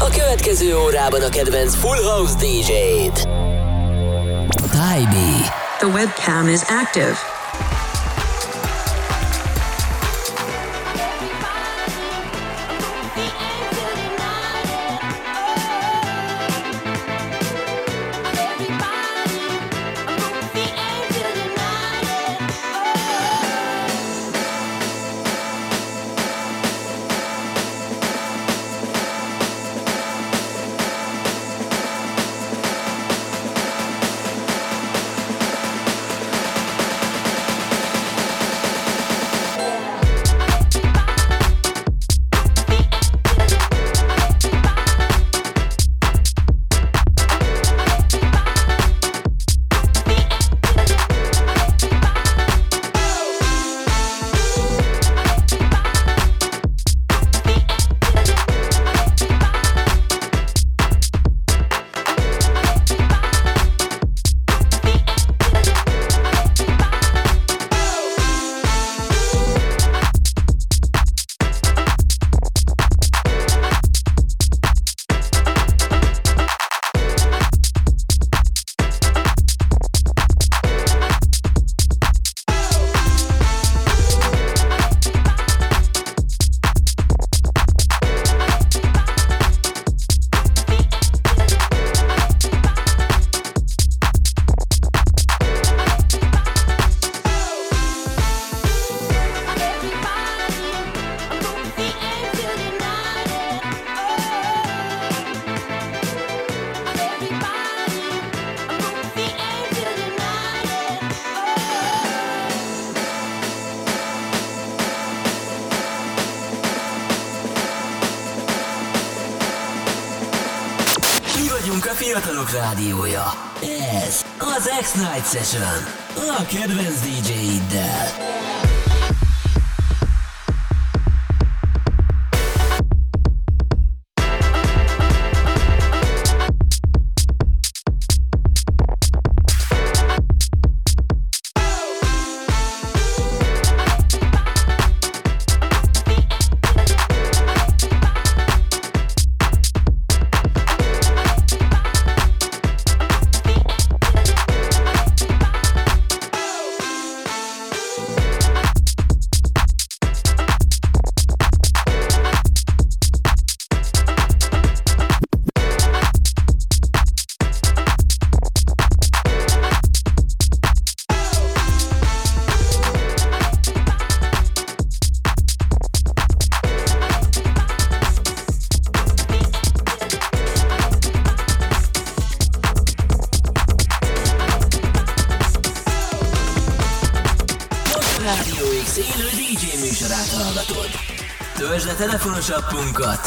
A következő órában a kedvenc Full House DJ-t. Tybee. The webcam is active. Session. A kedvenc DJ-iddel. Punkas.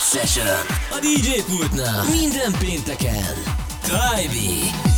Session a DJ pultnál minden pénteken. Kajbi!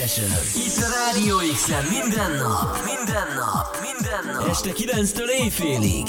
Session. Itt a Rádió x minden nap, minden nap, minden nap. Este 9-től éjfélig.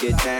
get down.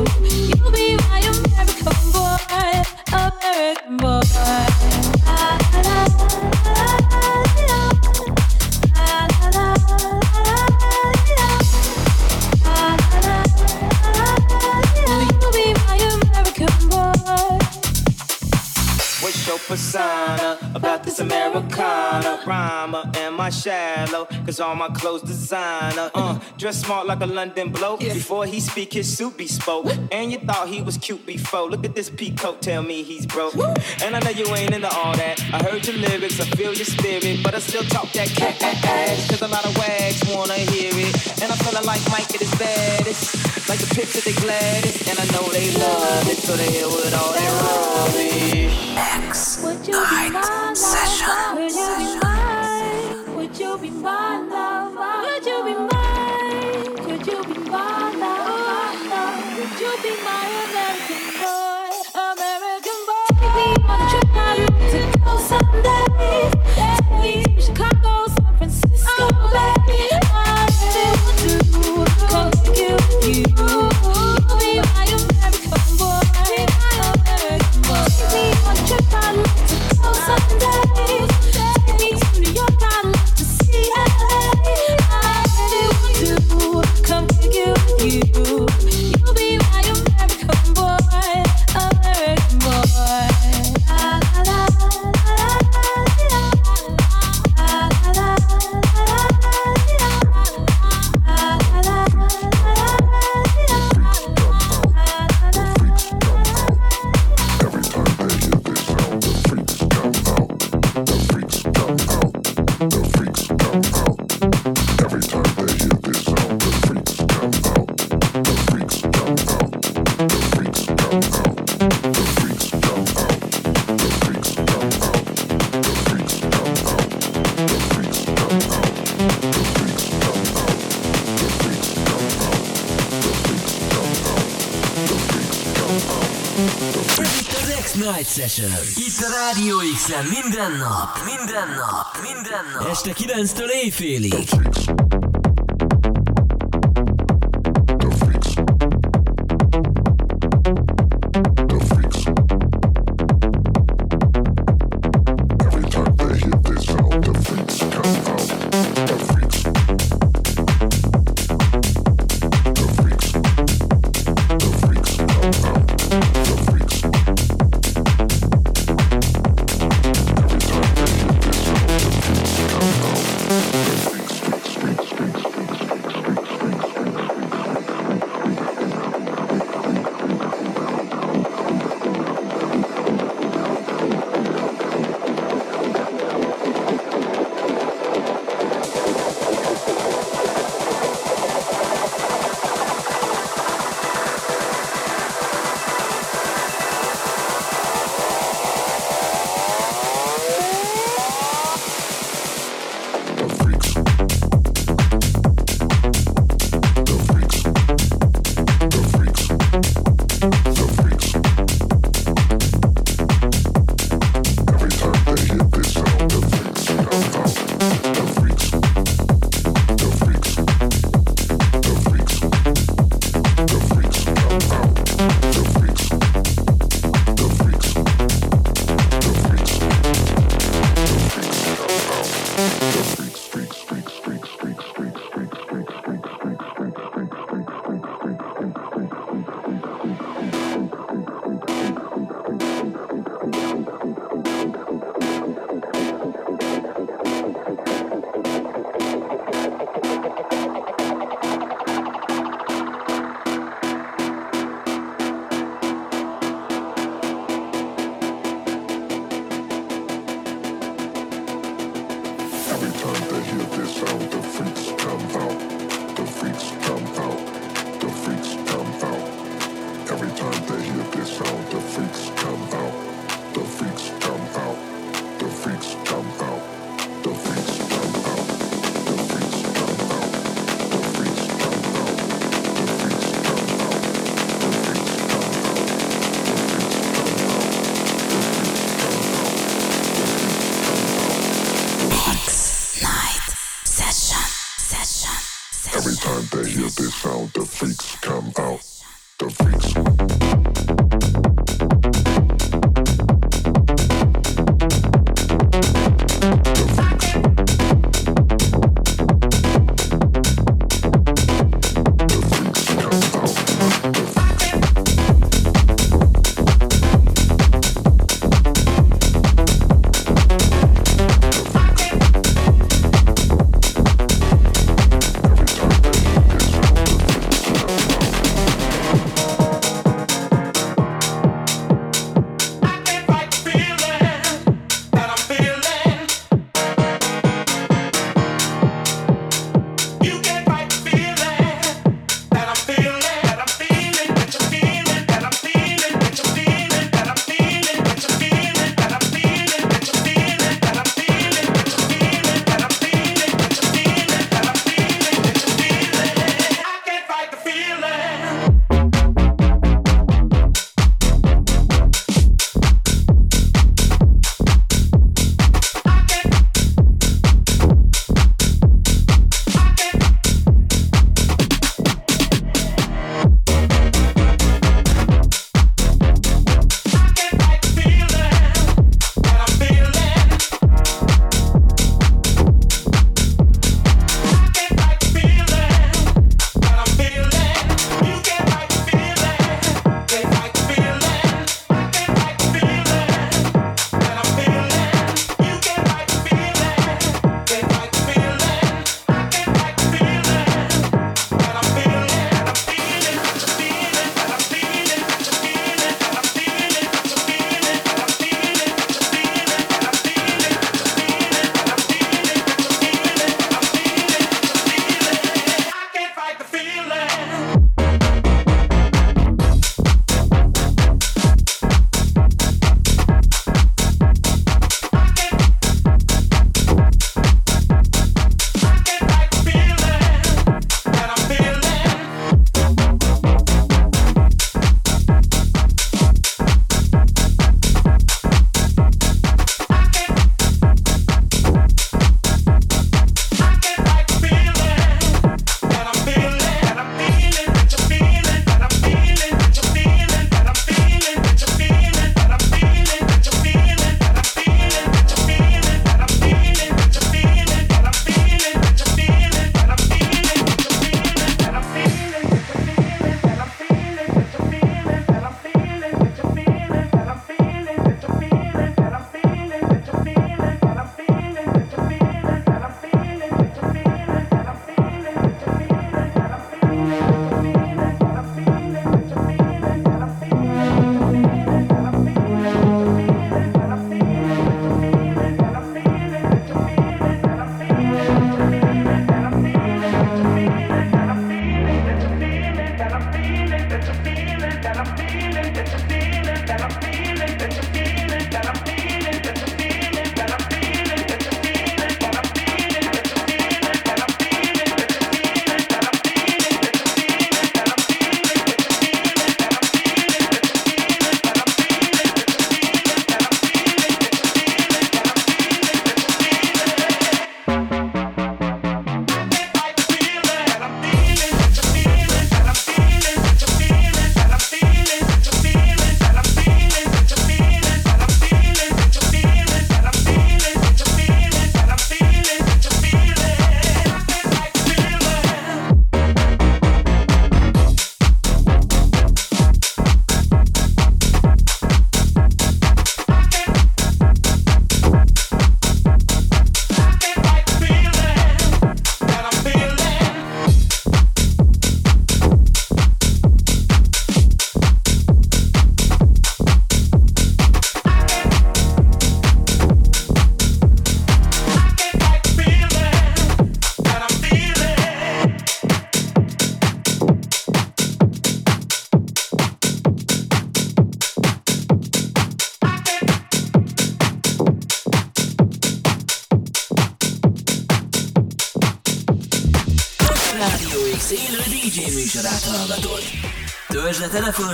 get down. all my clothes designer. Uh, dress smart like a London bloke. Before he speak, his suit be spoke. And you thought he was cute before. Look at this peacoat, tell me he's broke. And I know you ain't into all that. I heard your lyrics, I feel your spirit, but I still talk that cat ass. Cause a lot of wags wanna hear it. And I'm feeling like Mike at his baddest. Like the pics of the gladdest. And I know they love it, so they hear with all that rubbish. X Night Session you be my love. Session. Itt a Rádió x minden nap, minden nap, minden nap. Este 9-től éjfélig.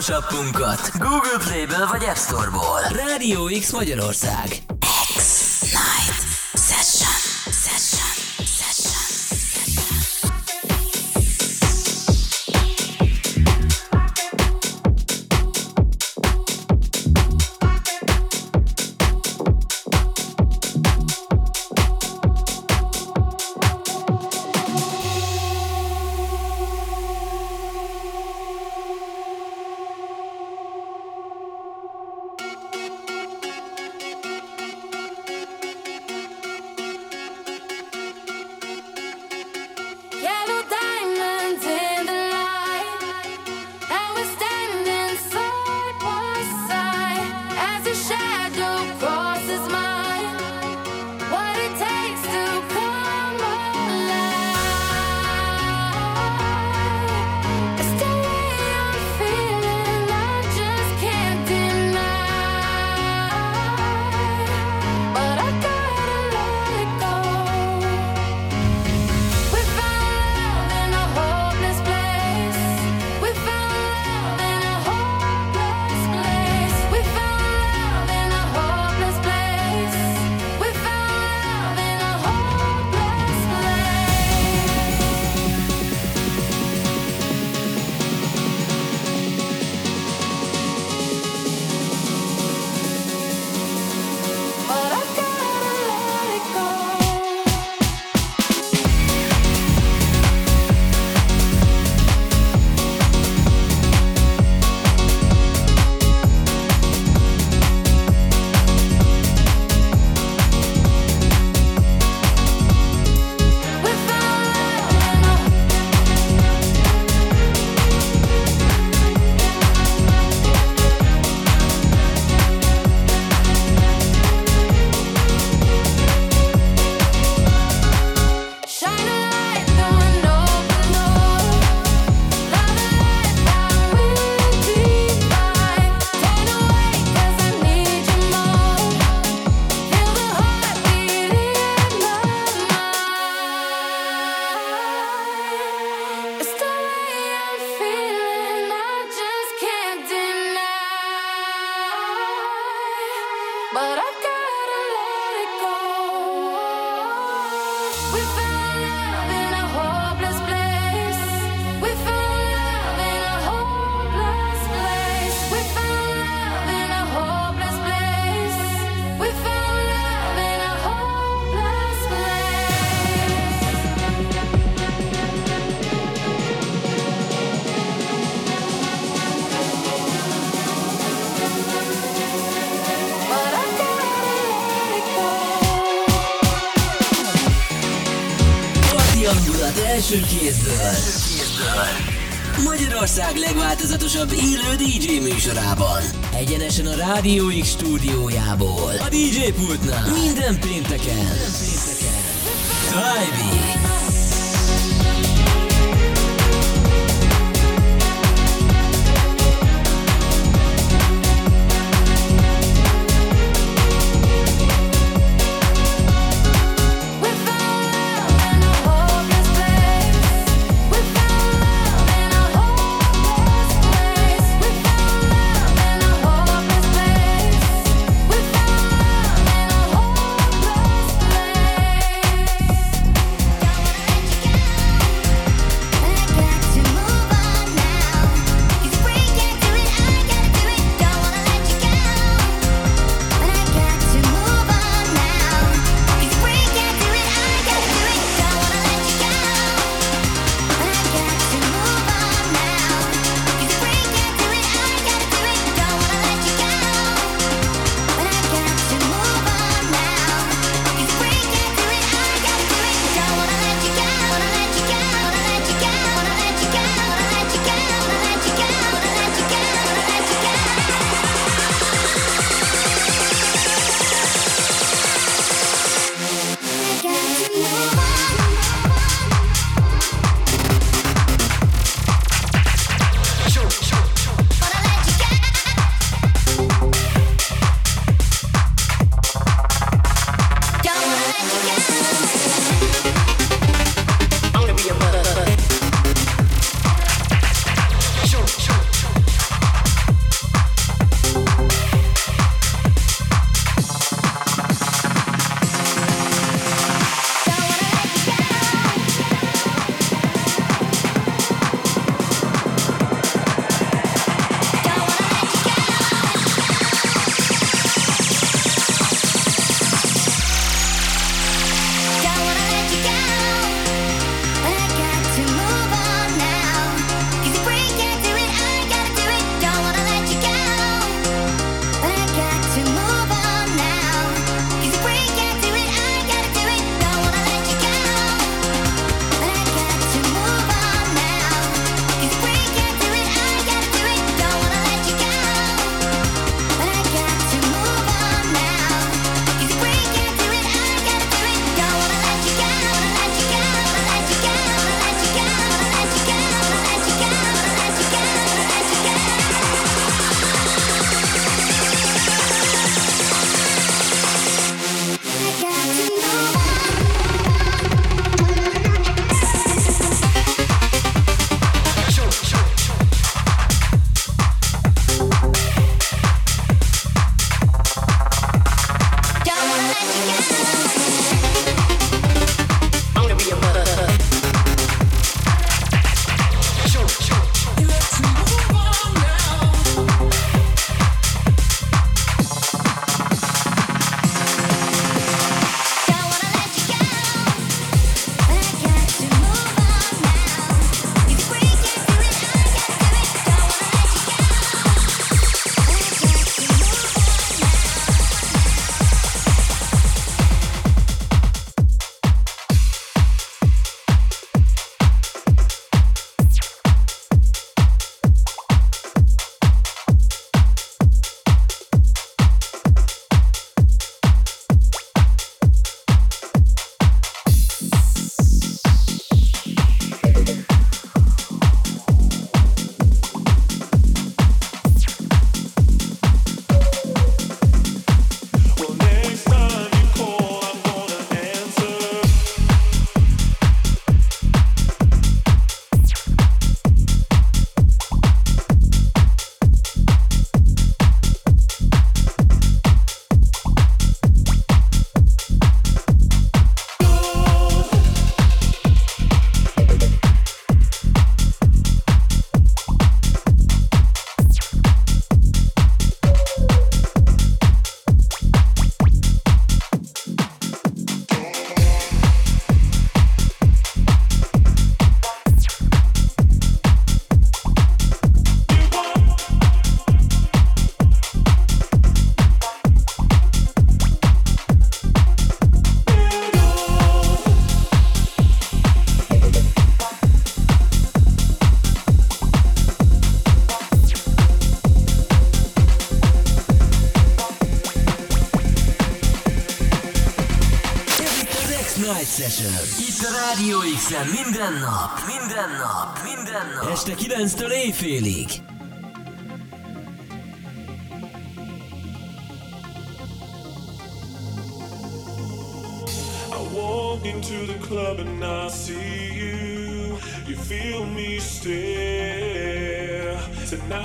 Appunkat Google Play-ből vagy App Store-ból. Rádió X Magyarország. Első kézből. Magyarország legváltozatosabb élő DJ műsorában. Egyenesen a Rádió X stúdiójából. A DJ pultnál. Minden pénteken. Minden pénteken. Tribe Session. Itt a Rádió x minden nap, minden nap, minden nap. Este 9-től éjfélig.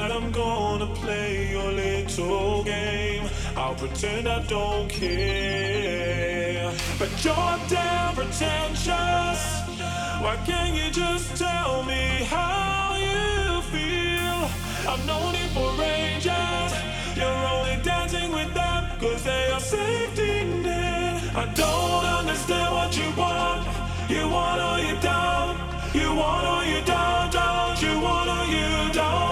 Tonight I'm gonna play your little game. I'll pretend I don't care. But you're damn pretentious. Why can't you just tell me how you feel? I've known it for ages. You're only dancing with them cause they are safety net. I don't understand what you want. You want or you don't. You want or you don't. Don't you want or you don't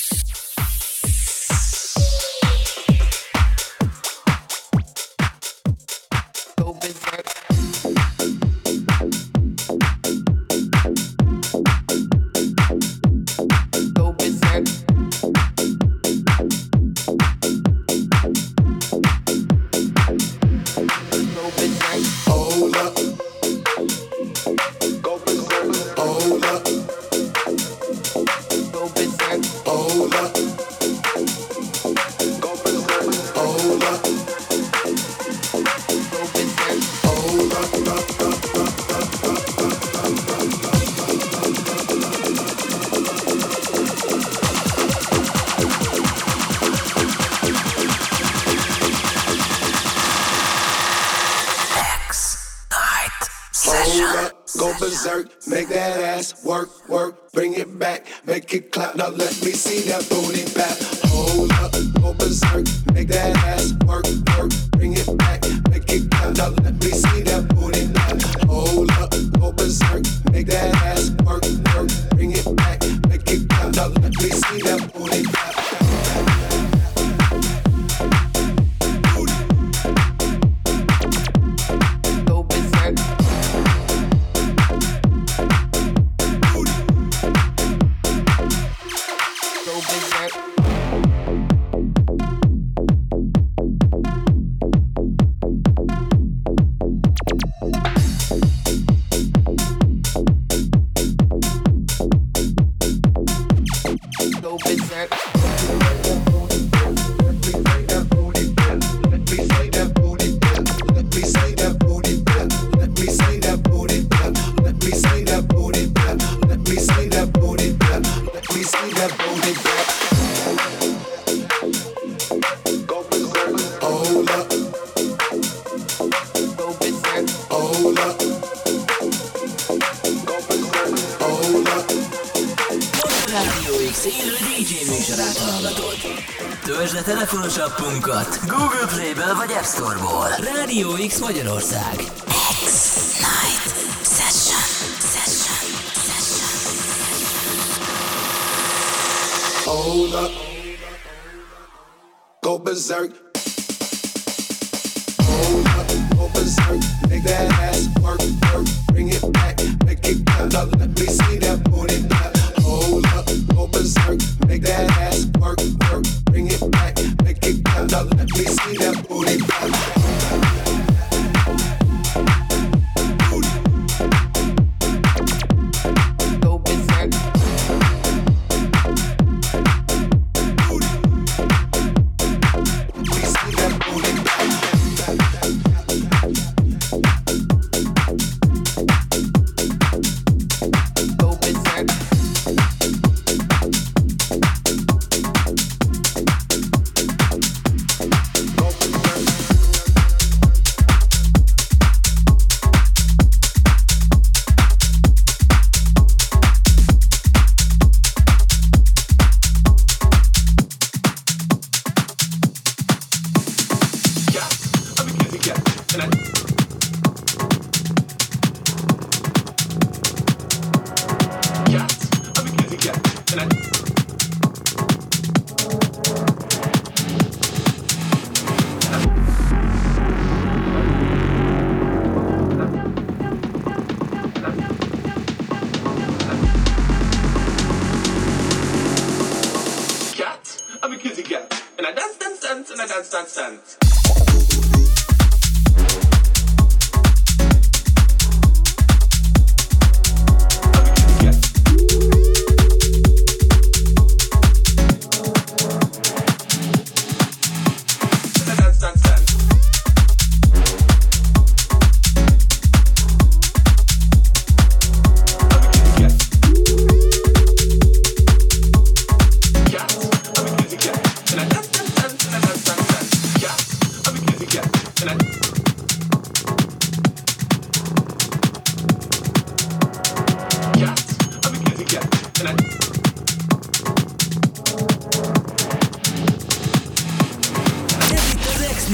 Berserk, make that ass work, work, bring it back, make it clap. Now let me see that booty back. Hold up, go berserk, make that ass work, work, bring it back, make it clap. Now let me see that booty back. Hold up, go berserk, make that ass work, work, bring it back, make it clap. Now let me see that booty back.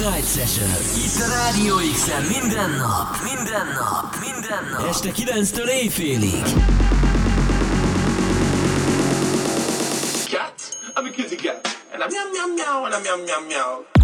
Night Session. Itt a Rádió x minden nap, minden nap, minden nap. Este 9-től éjfélig. Cat, I'm a kitty cat. And I'm meow meow meow and I'm meow meow meow.